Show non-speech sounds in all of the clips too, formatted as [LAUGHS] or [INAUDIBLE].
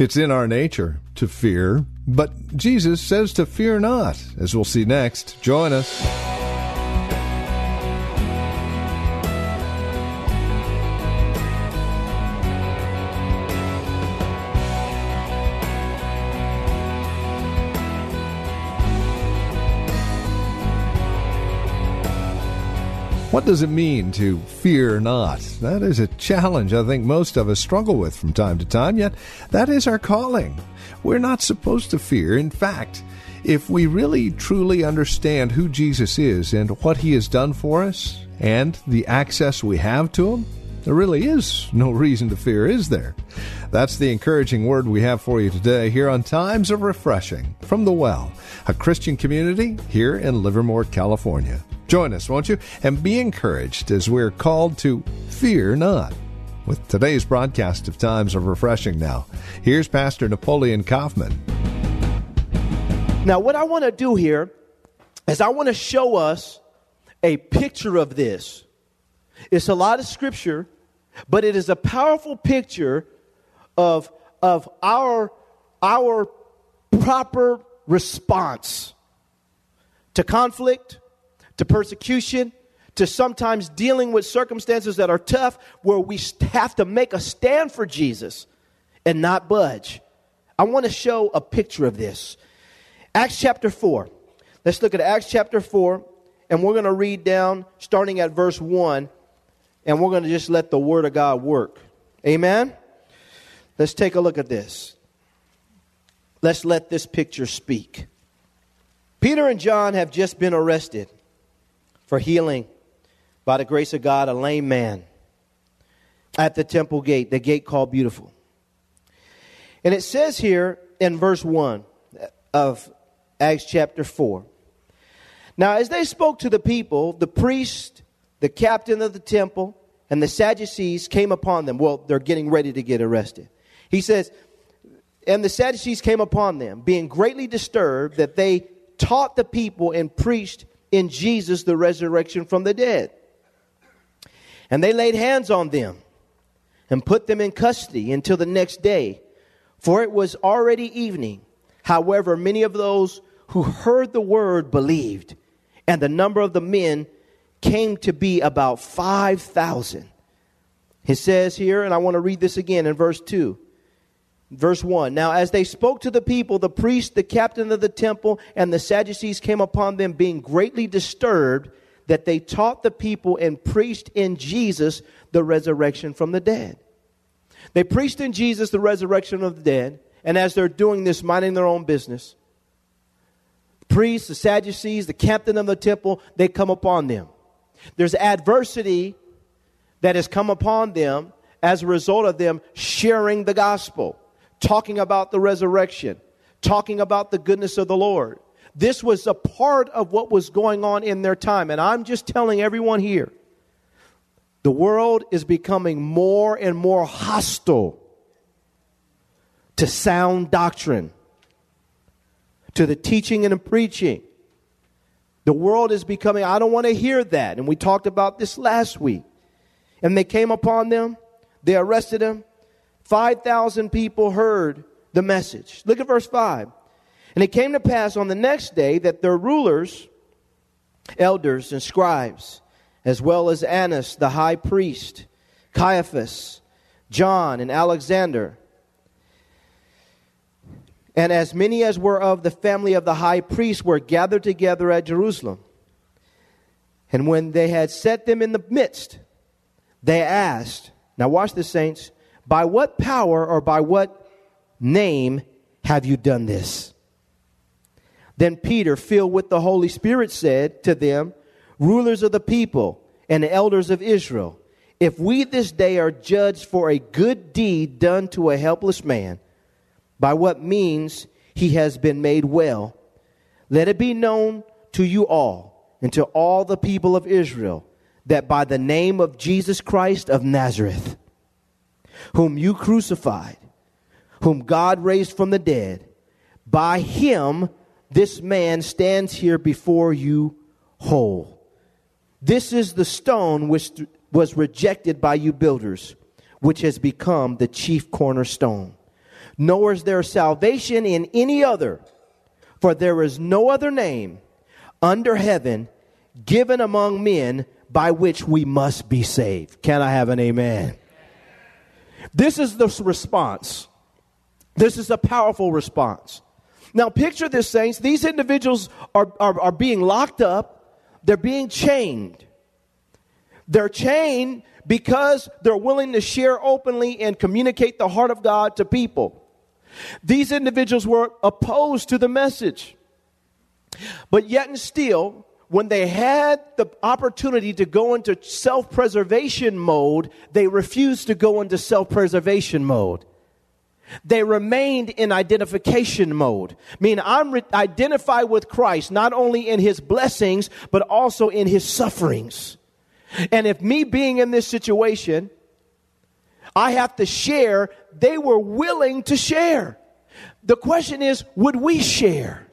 It's in our nature to fear, but Jesus says to fear not, as we'll see next. Join us. What does it mean to fear not? That is a challenge I think most of us struggle with from time to time, yet that is our calling. We're not supposed to fear. In fact, if we really truly understand who Jesus is and what he has done for us and the access we have to him, there really is no reason to fear, is there? That's the encouraging word we have for you today here on Times of Refreshing from the Well, a Christian community here in Livermore, California. Join us, won't you? And be encouraged as we're called to fear not. With today's broadcast of Times of Refreshing now, here's Pastor Napoleon Kaufman. Now, what I want to do here is I want to show us a picture of this. It's a lot of scripture, but it is a powerful picture of, of our, our proper response to conflict, to persecution, to sometimes dealing with circumstances that are tough where we have to make a stand for Jesus and not budge. I want to show a picture of this. Acts chapter 4. Let's look at Acts chapter 4, and we're going to read down starting at verse 1, and we're going to just let the Word of God work. Amen? Let's take a look at this. Let's let this picture speak. Peter and John have just been arrested for healing by the grace of God a lame man at the temple gate, the gate called Beautiful. And it says here in verse 1 of Acts chapter 4 Now, as they spoke to the people, the priest, the captain of the temple, and the Sadducees came upon them. Well, they're getting ready to get arrested. He says, And the Sadducees came upon them, being greatly disturbed that they taught the people and preached in Jesus the resurrection from the dead. And they laid hands on them and put them in custody until the next day, for it was already evening. However, many of those who heard the word believed, and the number of the men came to be about 5,000. It says here, and I want to read this again in verse 2. Verse 1 Now, as they spoke to the people, the priest, the captain of the temple, and the Sadducees came upon them, being greatly disturbed that they taught the people and preached in Jesus the resurrection from the dead. They preached in Jesus the resurrection of the dead, and as they're doing this, minding their own business, priests, the Sadducees, the captain of the temple, they come upon them. There's adversity that has come upon them as a result of them sharing the gospel talking about the resurrection, talking about the goodness of the Lord. This was a part of what was going on in their time. And I'm just telling everyone here the world is becoming more and more hostile to sound doctrine, to the teaching and the preaching. The world is becoming, I don't want to hear that. And we talked about this last week. And they came upon them, they arrested them, 5,000 people heard the message. Look at verse 5. And it came to pass on the next day that their rulers, elders, and scribes, as well as Annas the high priest, Caiaphas, John, and Alexander, and as many as were of the family of the high priest were gathered together at Jerusalem. And when they had set them in the midst, they asked, Now watch this, saints. By what power or by what name have you done this? Then Peter, filled with the Holy Spirit, said to them, Rulers of the people and elders of Israel, if we this day are judged for a good deed done to a helpless man, by what means he has been made well. Let it be known to you all and to all the people of Israel that by the name of Jesus Christ of Nazareth, whom you crucified, whom God raised from the dead, by him this man stands here before you whole. This is the stone which was rejected by you builders, which has become the chief cornerstone. Nor is there salvation in any other, for there is no other name under heaven given among men by which we must be saved. Can I have an amen? This is the response. This is a powerful response. Now, picture this, saints. These individuals are, are, are being locked up, they're being chained. They're chained because they're willing to share openly and communicate the heart of God to people. These individuals were opposed to the message. But yet and still, when they had the opportunity to go into self preservation mode, they refused to go into self preservation mode. They remained in identification mode. I mean, I'm re- identified with Christ not only in his blessings, but also in his sufferings. And if me being in this situation, I have to share, they were willing to share. The question is, would we share?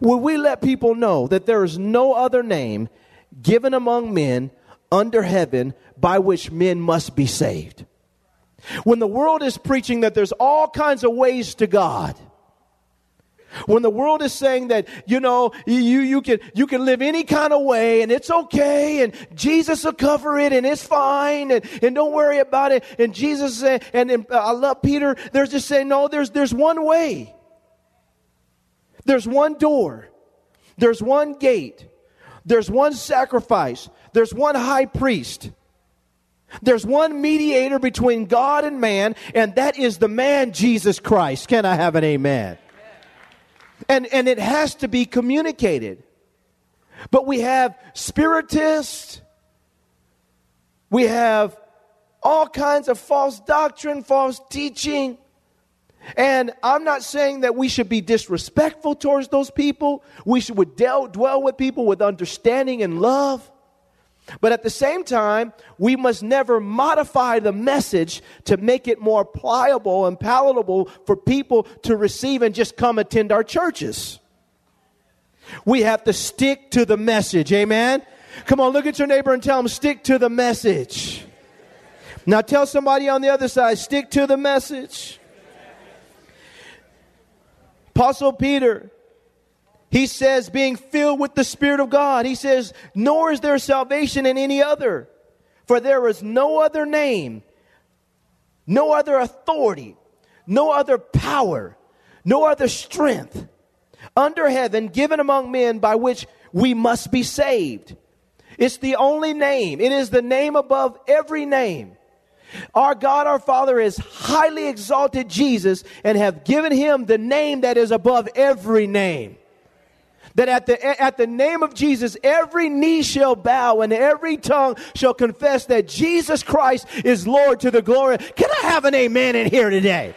Would we let people know that there is no other name given among men under heaven by which men must be saved? When the world is preaching that there's all kinds of ways to God, when the world is saying that, you know, you, you can, you can live any kind of way and it's okay and Jesus will cover it and it's fine and, and don't worry about it. And Jesus said, and, and uh, I love Peter, they're just saying, no, there's, there's one way. There's one door. There's one gate. There's one sacrifice. There's one high priest. There's one mediator between God and man, and that is the man Jesus Christ. Can I have an amen? And, and it has to be communicated. But we have spiritists, we have all kinds of false doctrine, false teaching. And I'm not saying that we should be disrespectful towards those people. We should dwell dwell with people with understanding and love. But at the same time, we must never modify the message to make it more pliable and palatable for people to receive and just come attend our churches. We have to stick to the message. Amen. Come on, look at your neighbor and tell them, stick to the message. Now tell somebody on the other side, stick to the message. Apostle Peter he says, being filled with the Spirit of God. He says, nor is there salvation in any other, for there is no other name, no other authority, no other power, no other strength under heaven given among men by which we must be saved. It's the only name. It is the name above every name. Our God, our Father, has highly exalted Jesus and have given him the name that is above every name that at the, at the name of Jesus, every knee shall bow and every tongue shall confess that Jesus Christ is Lord to the glory. Can I have an amen in here today?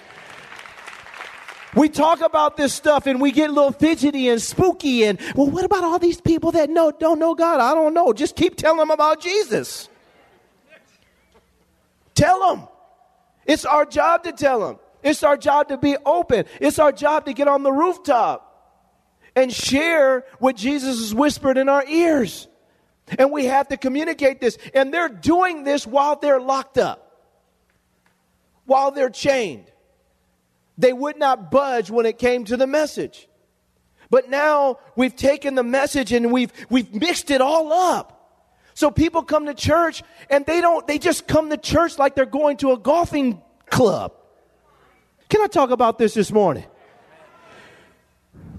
We talk about this stuff and we get a little fidgety and spooky and, well, what about all these people that know, don't know God? I don't know. Just keep telling them about Jesus. Tell them. It's our job to tell them. It's our job to be open. It's our job to get on the rooftop and share what Jesus has whispered in our ears. And we have to communicate this. And they're doing this while they're locked up, while they're chained. They would not budge when it came to the message. But now we've taken the message and we've, we've mixed it all up. So people come to church and they don't, they just come to church like they're going to a golfing club. Can I talk about this this morning?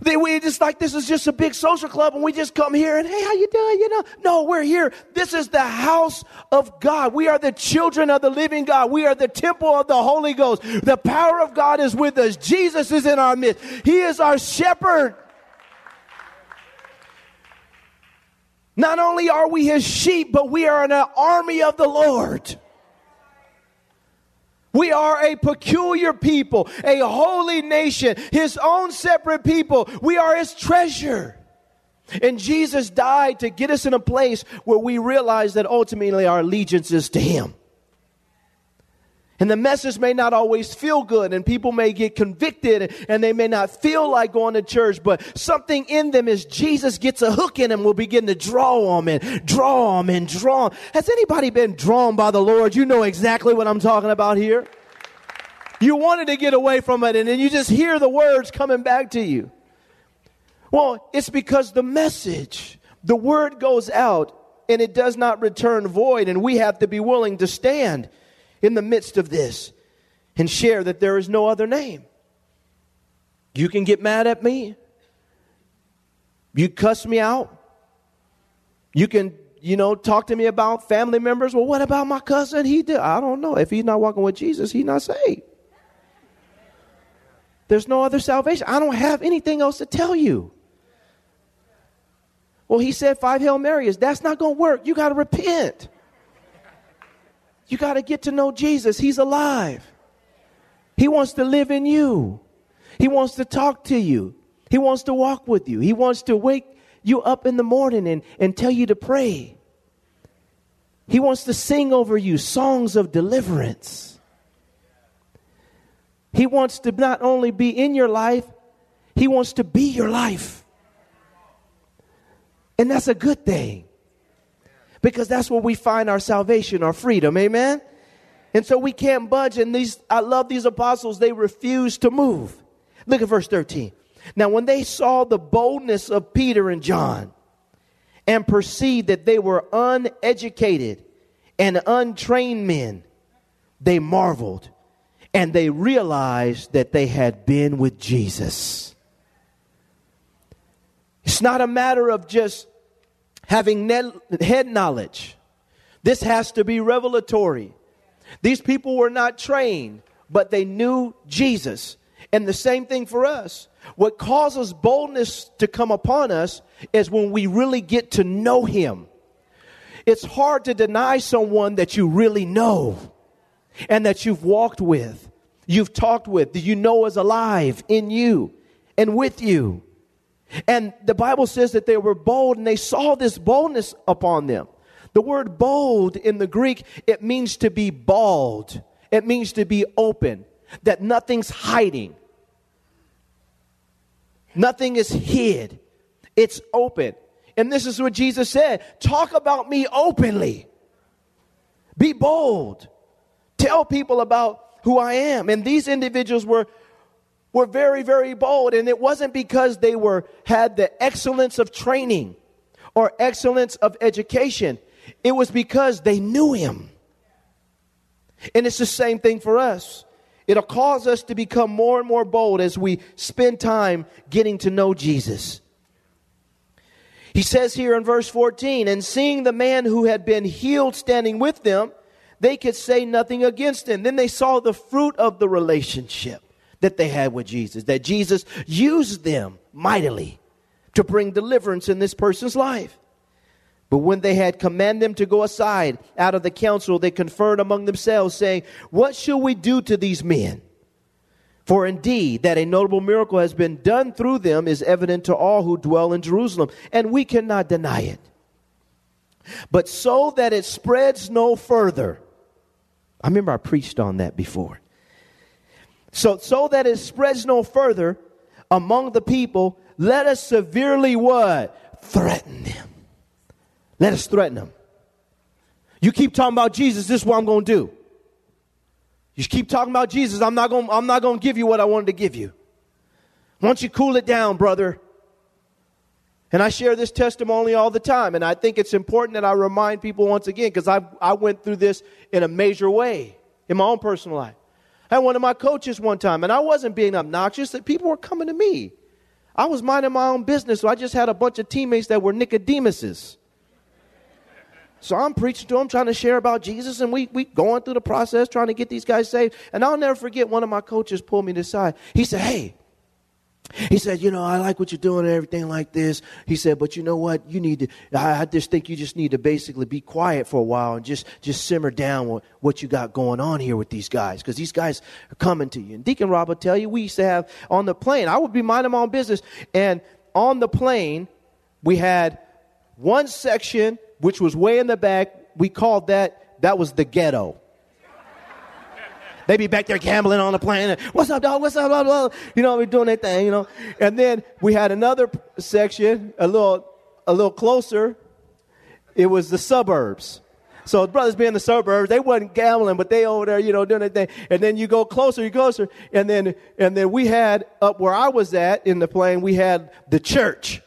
They, we just like this is just a big social club and we just come here and hey, how you doing? You know, no, we're here. This is the house of God. We are the children of the living God. We are the temple of the Holy Ghost. The power of God is with us. Jesus is in our midst. He is our shepherd. Not only are we his sheep, but we are an army of the Lord. We are a peculiar people, a holy nation, his own separate people. We are his treasure. And Jesus died to get us in a place where we realize that ultimately our allegiance is to him. And the message may not always feel good, and people may get convicted, and they may not feel like going to church, but something in them is Jesus gets a hook in them, will begin to draw them and draw them and draw them. Has anybody been drawn by the Lord? You know exactly what I'm talking about here. You wanted to get away from it, and then you just hear the words coming back to you. Well, it's because the message, the word goes out, and it does not return void, and we have to be willing to stand in the midst of this and share that there is no other name. You can get mad at me. You cuss me out. You can, you know, talk to me about family members. Well, what about my cousin? He did. I don't know. If he's not walking with Jesus, he's not saved. There's no other salvation. I don't have anything else to tell you. Well, he said five Hail Marys. That's not going to work. You got to repent. You got to get to know Jesus. He's alive. He wants to live in you. He wants to talk to you. He wants to walk with you. He wants to wake you up in the morning and, and tell you to pray. He wants to sing over you songs of deliverance. He wants to not only be in your life, He wants to be your life. And that's a good thing because that's where we find our salvation, our freedom. Amen? And so we can't budge. And these, I love these apostles, they refuse to move. Look at verse 13. Now, when they saw the boldness of Peter and John and perceived that they were uneducated and untrained men, they marveled and they realized that they had been with Jesus. It's not a matter of just having head knowledge. This has to be revelatory. These people were not trained, but they knew Jesus. And the same thing for us. What causes boldness to come upon us is when we really get to know Him. It's hard to deny someone that you really know and that you've walked with, you've talked with, that you know is alive in you and with you. And the Bible says that they were bold and they saw this boldness upon them. The word bold in the Greek, it means to be bald. It means to be open, that nothing's hiding. Nothing is hid. It's open. And this is what Jesus said talk about me openly. Be bold. Tell people about who I am. And these individuals were were very, very bold. And it wasn't because they were, had the excellence of training or excellence of education. It was because they knew him. And it's the same thing for us. It'll cause us to become more and more bold as we spend time getting to know Jesus. He says here in verse 14, and seeing the man who had been healed standing with them, they could say nothing against him. Then they saw the fruit of the relationship that they had with Jesus, that Jesus used them mightily to bring deliverance in this person's life. But when they had commanded them to go aside out of the council, they conferred among themselves, saying, What shall we do to these men? For indeed, that a notable miracle has been done through them is evident to all who dwell in Jerusalem, and we cannot deny it. But so that it spreads no further. I remember I preached on that before. So, so that it spreads no further among the people, let us severely what? Threaten them. Let us threaten them. You keep talking about Jesus, this is what I'm going to do. You keep talking about Jesus, I'm not going I'm not going to give you what I wanted to give you. Don't you cool it down, brother? And I share this testimony all the time, and I think it's important that I remind people once again because I, I went through this in a major way in my own personal life. Had one of my coaches one time, and I wasn't being obnoxious, that people were coming to me. I was minding my own business, so I just had a bunch of teammates that were Nicodemuses. So I'm preaching to them, trying to share about Jesus, and we we going through the process, trying to get these guys saved. And I'll never forget one of my coaches pulled me to the side. He said, Hey, He said, You know, I like what you're doing and everything like this. He said, But you know what? You need to, I, just think you just need to basically be quiet for a while and just, just simmer down what, what you got going on here with these guys because these guys are coming to you. And Deacon Rob will tell you, we used to have on the plane, I would be minding my own business. And on the plane, we had one section which was way in the back. We called that, that was the ghetto. They be back there gambling on the plane. What's up, dog? What's up? Blah, blah. You know, we're doing that thing, you know. And then we had another section, a little, a little closer. It was the suburbs. So brothers being the suburbs, they wasn't gambling, but they over there, you know, doing that thing. And then you go closer, you closer, and then and then we had up where I was at in the plane, we had the church.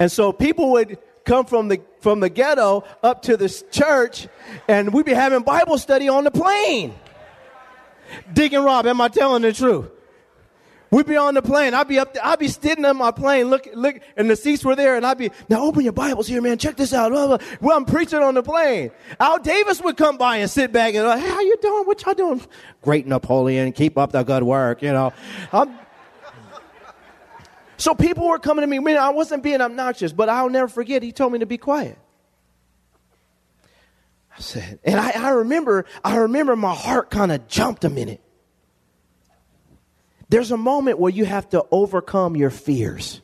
And so people would come from the from the ghetto up to this church, and we'd be having Bible study on the plane. Deacon Rob, am I telling the truth? We'd be on the plane. I'd be up there. I'd be sitting on my plane, look, look, and the seats were there, and I'd be, now open your Bibles here, man. Check this out. Well, I'm preaching on the plane. Al Davis would come by and sit back and like, hey, how you doing? What y'all doing? Great Napoleon. Keep up the good work, you know. I'm, so people were coming to me. I, mean, I wasn't being obnoxious, but I'll never forget. He told me to be quiet. I said, and I, I remember, I remember my heart kind of jumped a minute. There's a moment where you have to overcome your fears.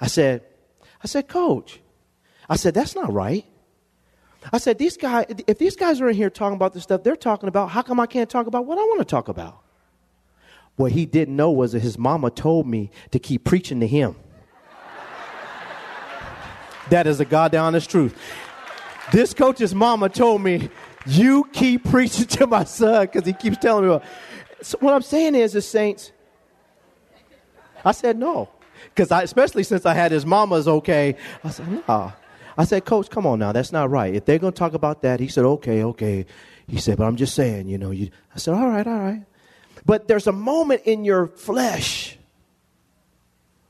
I said, I said, Coach, I said, that's not right. I said, these guys, if these guys are in here talking about this stuff they're talking about, how come I can't talk about what I want to talk about? What he didn't know was that his mama told me to keep preaching to him. that is a goddamn honest truth. This coach's mama told me, You keep preaching [LAUGHS] to my son because he keeps telling me. So what I'm saying is, the saints, I said no. Because I, especially since I had his mama's okay, I said, nah. I said, Coach, come on now, that's not right. If they're going to talk about that, he said, okay, okay. He said, but I'm just saying, you know, you, I said, all right, all right. But there's a moment in your flesh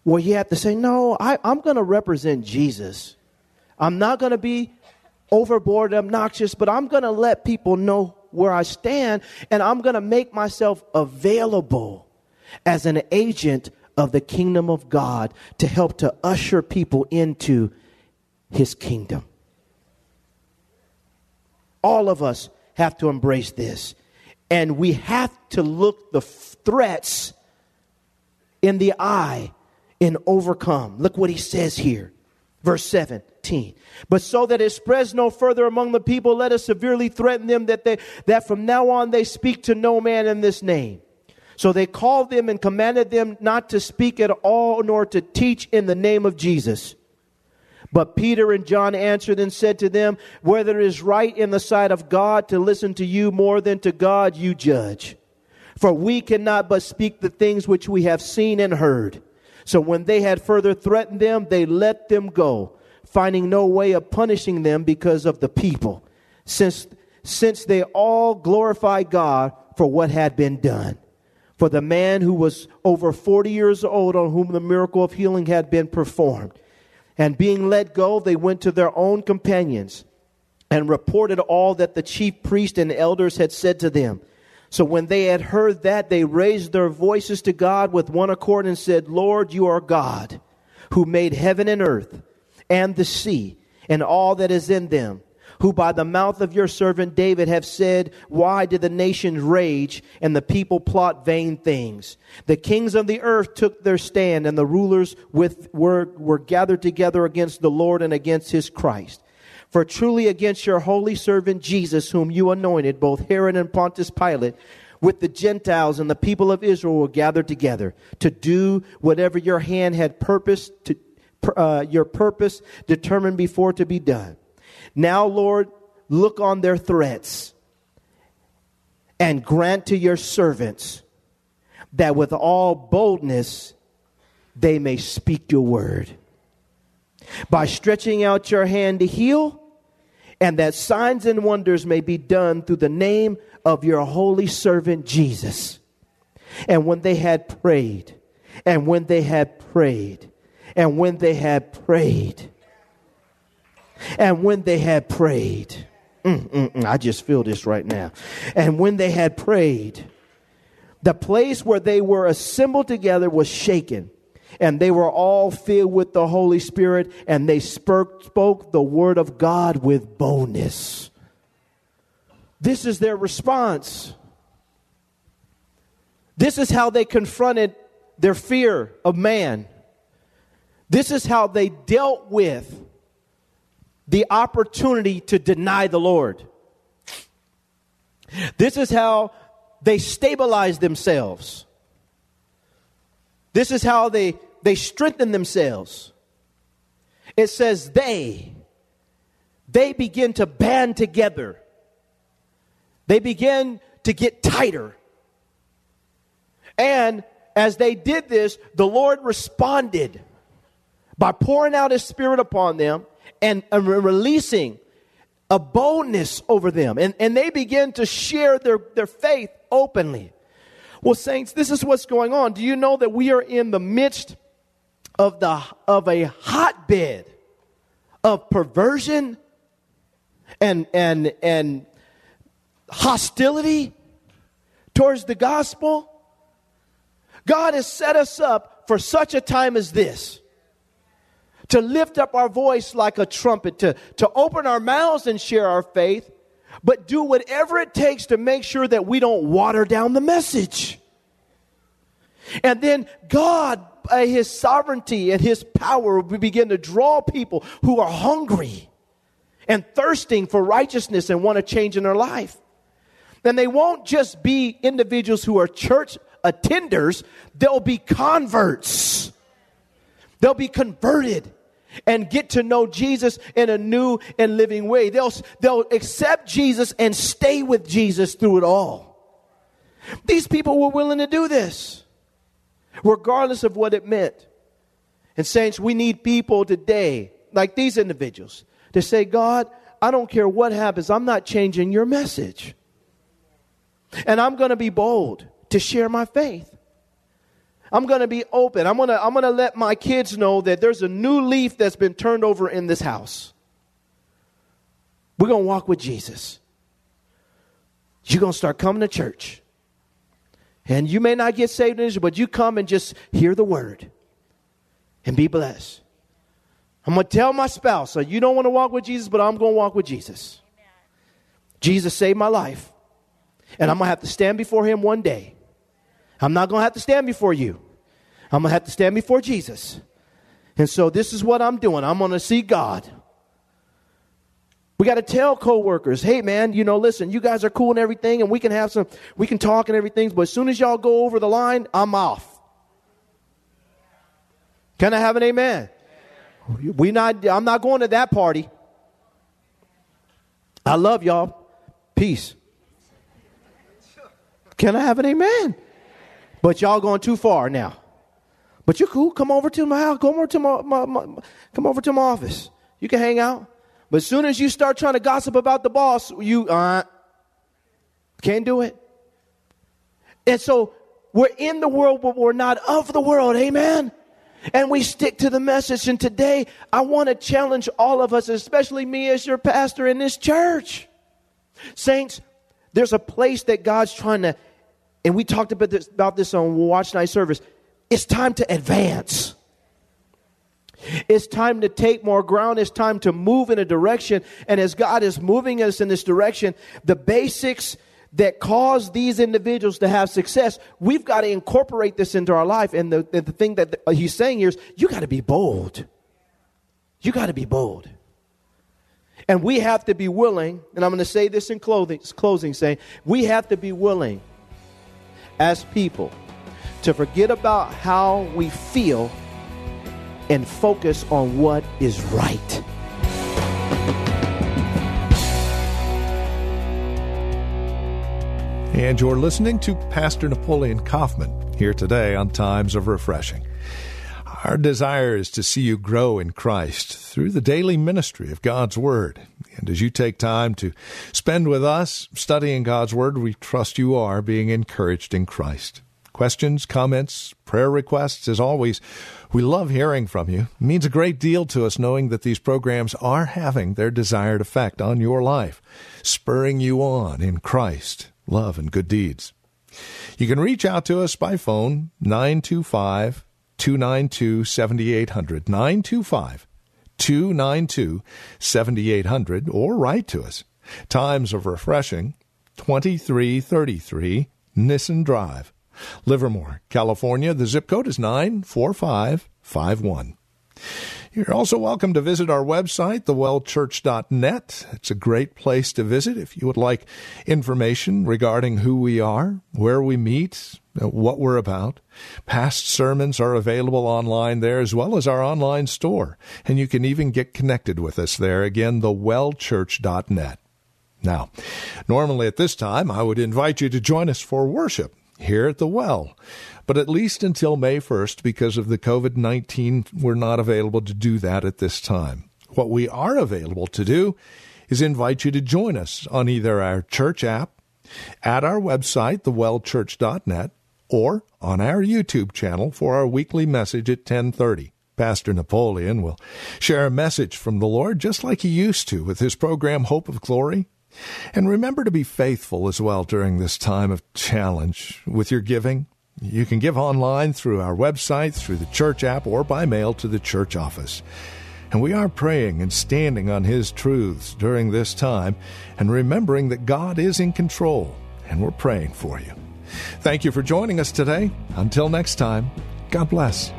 where you have to say, No, I, am going to represent Jesus. I'm not going to be overboard and obnoxious, but I'm going to let people know where I stand and I'm going to make myself available as an agent of the kingdom of God to help to usher people into his kingdom. All of us have to embrace this. And we have to look the threats in the eye and overcome. Look what he says here. Verse 17. But so that it spreads no further among the people, let us severely threaten them that they that from now on they speak to no man in this name. So they called them and commanded them not to speak at all nor to teach in the name of Jesus. But Peter and John answered and said to them, Whether it is right in the sight of God to listen to you more than to God, you judge. For we cannot but speak the things which we have seen and heard. So when they had further threatened them, they let them go, finding no way of punishing them because of the people, since, since they all glorified God for what had been done. For the man who was over 40 years old on whom the miracle of healing had been performed and being let go, they went to their own companions and reported all that the chief priest and elders had said to them. So when they had heard that, they raised their voices to God with one accord and said, Lord, you are God, who made heaven and earth and the sea and all that is in them who by the mouth of your servant David have said, Why did the nations rage and the people plot vain things? The kings of the earth took their stand, and the rulers with, were, were gathered together against the Lord and against his Christ. For truly against your holy servant Jesus, whom you anointed, both Herod and Pontius Pilate, with the Gentiles and the people of Israel were gathered together to do whatever your hand had purposed to, uh, your purpose determined before to be done. Now, Lord, look on their threats and grant to your servants that with all boldness they may speak your word. By stretching out your hand to heal, and that signs and wonders may be done through the name of your holy servant Jesus. And when they had prayed, and when they had prayed, and when they had prayed, and when they had prayed, mm, mm, mm, I just feel this right now. And when they had prayed, The place where they were assembled together was shaken, and they were all filled with the Holy Spirit, and they spoke, the word of God with boldness. This is their response. This is how they confronted their fear of man. This is how they dealt with the opportunity to deny the Lord. This is how they stabilize themselves. This is how they, they strengthen themselves. It says they, they begin to band together. They begin to get tighter. And as they did this, the Lord responded by pouring out his spirit upon them and, releasing a boldness over them. And, and they begin to share their, their faith openly. Well, saints, this is what's going on. Do you know that we are in the midst of, the, of a hotbed of perversion and, and, and hostility towards the gospel? God has set us up for such a time as this to lift up our voice like a trumpet, to, to open our mouths and share our faith, but do whatever it takes to make sure that we don't water down the message. And then God, by His sovereignty and His power, will begin to draw people who are hungry and thirsting for righteousness and want to change in their life. Then they won't just be individuals who are church attenders, they'll be converts. They'll be converted and get to know Jesus in a new and living way. They'll, they'll accept Jesus and stay with Jesus through it all. These people were willing to do this, regardless of what it meant. And, saints, we need people today, like these individuals, to say, God, I don't care what happens, I'm not changing your message. And I'm going to be bold to share my faith. I'm going to be open. I'm going to I'm going to let my kids know that there's a new leaf that's been turned over in this house. We're going to walk with Jesus. You're going to start coming to church. And you may not get saved in but you come and just hear the word and be blessed. I'm going to tell my spouse, so you don't want to walk with Jesus, but I'm going to walk with Jesus. Jesus saved my life. And I'm going to have to stand before him one day. I'm not going to have to stand before you. I'm going to have to stand before Jesus. And so this is what I'm doing. I'm going to see God. We got to tell coworkers, hey man, you know, listen, you guys are cool and everything, and we can have some, we can talk and everything, but as soon as y'all go over the line, I'm off. Can I have an amen? We not, I'm not going to that party. I love y'all. Peace. Can I have an amen? But y'all going too far now. But you're cool. Come over to my house. Come over to my, my, my, come over to my office. You can hang out. But as soon as you start trying to gossip about the boss, you uh, can't do it. And so we're in the world, but we're not of the world. Amen. And we stick to the message. And today, I want to challenge all of us, especially me as your pastor in this church. Saints, there's a place that God's trying to and we talked about this, about this on Watch Night service. It's time to advance. It's time to take more ground. It's time to move in a direction. And as God is moving us in this direction, the basics that cause these individuals to have success, we've got to incorporate this into our life. And the, the thing that he's saying here is you got to be bold. You got to be bold. And we have to be willing, and I'm going to say this in clothing, closing, saying, we have to be willing as people to forget about how we feel and focus on what is right. And you're listening to Pastor Napoleon Kaufman here today on Times of Refreshing. Our desire is to see you grow in Christ through the daily ministry of God's Word. And as you take time to spend with us studying God's Word, we trust you are being encouraged in Christ. Questions, comments, prayer requests, as always, we love hearing from you. It means a great deal to us knowing that these programs are having their desired effect on your life, spurring you on in Christ, love, and good deeds. You can reach out to us by phone 925 292 7800 925 292 7800 or write to us. Times of Refreshing 2333 Nissen Drive, Livermore, California. The zip code is 94551. You're also welcome to visit our website, thewellchurch.net. It's a great place to visit if you would like information regarding who we are, where we meet, what we're about. Past sermons are available online there as well as our online store, and you can even get connected with us there. Again, thewellchurch.net. Now, normally at this time, I would invite you to join us for worship here at the well. But at least until May 1st, because of the COVID 19, we're not available to do that at this time. What we are available to do is invite you to join us on either our church app, at our website, thewellchurch.net, or on our YouTube channel for our weekly message at 1030. Pastor Napoleon will share a message from the Lord just like he used to with his program Hope of Glory. And remember to be faithful as well during this time of challenge with your giving. You can give online through our website, through the church app, or by mail to the church office. And we are praying and standing on His truths during this time and remembering that God is in control, and we're praying for you. Thank you for joining us today. Until next time, God bless.